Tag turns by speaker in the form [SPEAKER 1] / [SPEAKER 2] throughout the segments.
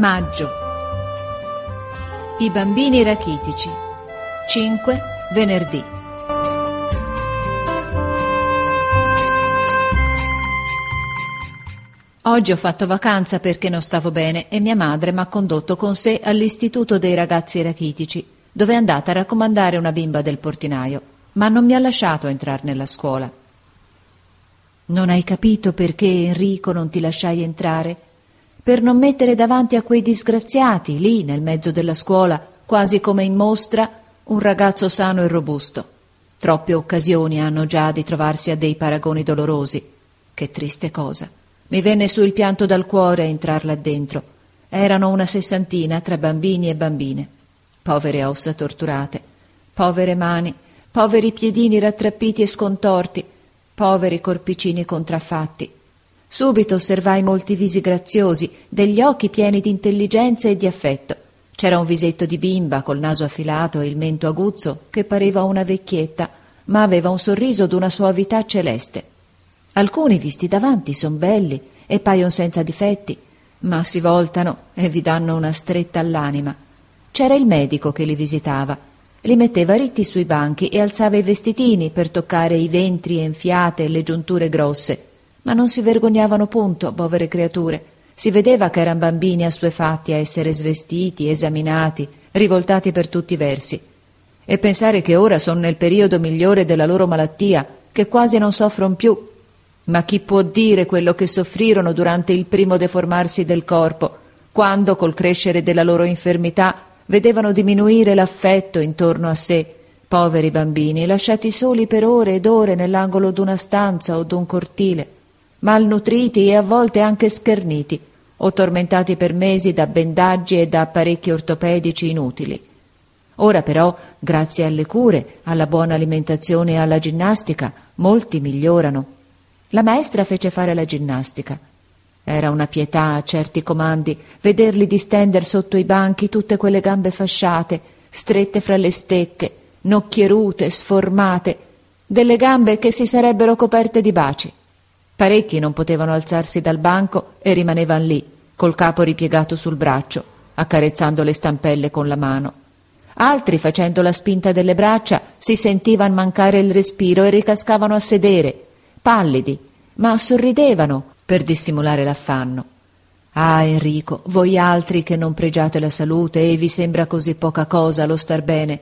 [SPEAKER 1] Maggio. I bambini rachitici. 5 venerdì. Oggi ho fatto vacanza perché non stavo bene e mia madre mi ha condotto con sé all'istituto dei ragazzi rachitici, dove è andata a raccomandare una bimba del portinaio, ma non mi ha lasciato entrare nella scuola. Non hai capito perché Enrico non ti lasciai entrare? Per non mettere davanti a quei disgraziati, lì nel mezzo della scuola, quasi come in mostra, un ragazzo sano e robusto. Troppe occasioni hanno già di trovarsi a dei paragoni dolorosi. Che triste cosa. Mi venne su il pianto dal cuore a entrar là dentro. Erano una sessantina tra bambini e bambine. Povere ossa torturate, povere mani, poveri piedini rattrappiti e scontorti, poveri corpicini contraffatti. Subito osservai molti visi graziosi, degli occhi pieni di intelligenza e di affetto. C'era un visetto di bimba col naso affilato e il mento aguzzo che pareva una vecchietta, ma aveva un sorriso d'una suavità celeste. Alcuni visti davanti son belli e paiono senza difetti, ma si voltano e vi danno una stretta all'anima. C'era il medico che li visitava. Li metteva ritti sui banchi e alzava i vestitini per toccare i ventri enfiate e le giunture grosse. Ma non si vergognavano punto, povere creature. Si vedeva che eran bambini assuefatti a essere svestiti, esaminati, rivoltati per tutti i versi. E pensare che ora sono nel periodo migliore della loro malattia, che quasi non soffrono più, ma chi può dire quello che soffrirono durante il primo deformarsi del corpo, quando col crescere della loro infermità vedevano diminuire l'affetto intorno a sé, poveri bambini lasciati soli per ore ed ore nell'angolo d'una stanza o d'un cortile, malnutriti e a volte anche scherniti, o tormentati per mesi da bendaggi e da apparecchi ortopedici inutili. Ora però, grazie alle cure, alla buona alimentazione e alla ginnastica, molti migliorano la maestra fece fare la ginnastica. Era una pietà a certi comandi vederli distender sotto i banchi tutte quelle gambe fasciate, strette fra le stecche, nocchierute, sformate, delle gambe che si sarebbero coperte di baci. Parecchi non potevano alzarsi dal banco e rimanevano lì, col capo ripiegato sul braccio, accarezzando le stampelle con la mano. Altri, facendo la spinta delle braccia, si sentivano mancare il respiro e ricascavano a sedere, pallidi, ma sorridevano per dissimulare l'affanno. Ah, Enrico, voi altri che non pregiate la salute e vi sembra così poca cosa lo star bene.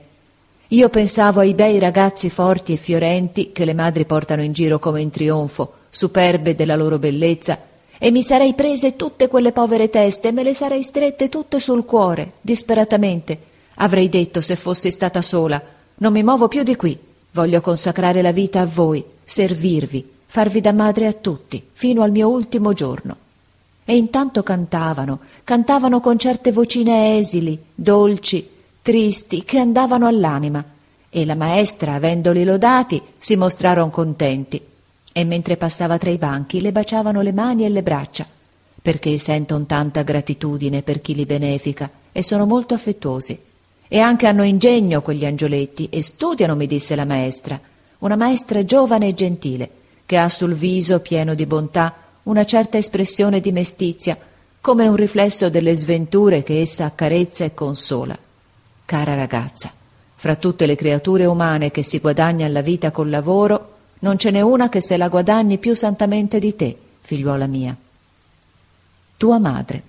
[SPEAKER 1] Io pensavo ai bei ragazzi forti e fiorenti che le madri portano in giro come in trionfo, superbe della loro bellezza, e mi sarei prese tutte quelle povere teste e me le sarei strette tutte sul cuore, disperatamente. Avrei detto se fossi stata sola, non mi muovo più di qui, voglio consacrare la vita a voi, servirvi, farvi da madre a tutti, fino al mio ultimo giorno. E intanto cantavano, cantavano con certe vocine esili, dolci, tristi, che andavano all'anima, e la maestra, avendoli lodati, si mostrarono contenti, e mentre passava tra i banchi le baciavano le mani e le braccia, perché sentono tanta gratitudine per chi li benefica e sono molto affettuosi. E anche hanno ingegno quegli angioletti e studiano, mi disse la maestra, una maestra giovane e gentile, che ha sul viso pieno di bontà una certa espressione di mestizia, come un riflesso delle sventure che essa accarezza e consola. Cara ragazza, fra tutte le creature umane che si guadagnan la vita col lavoro, non ce n'è una che se la guadagni più santamente di te, figliuola mia. Tua madre.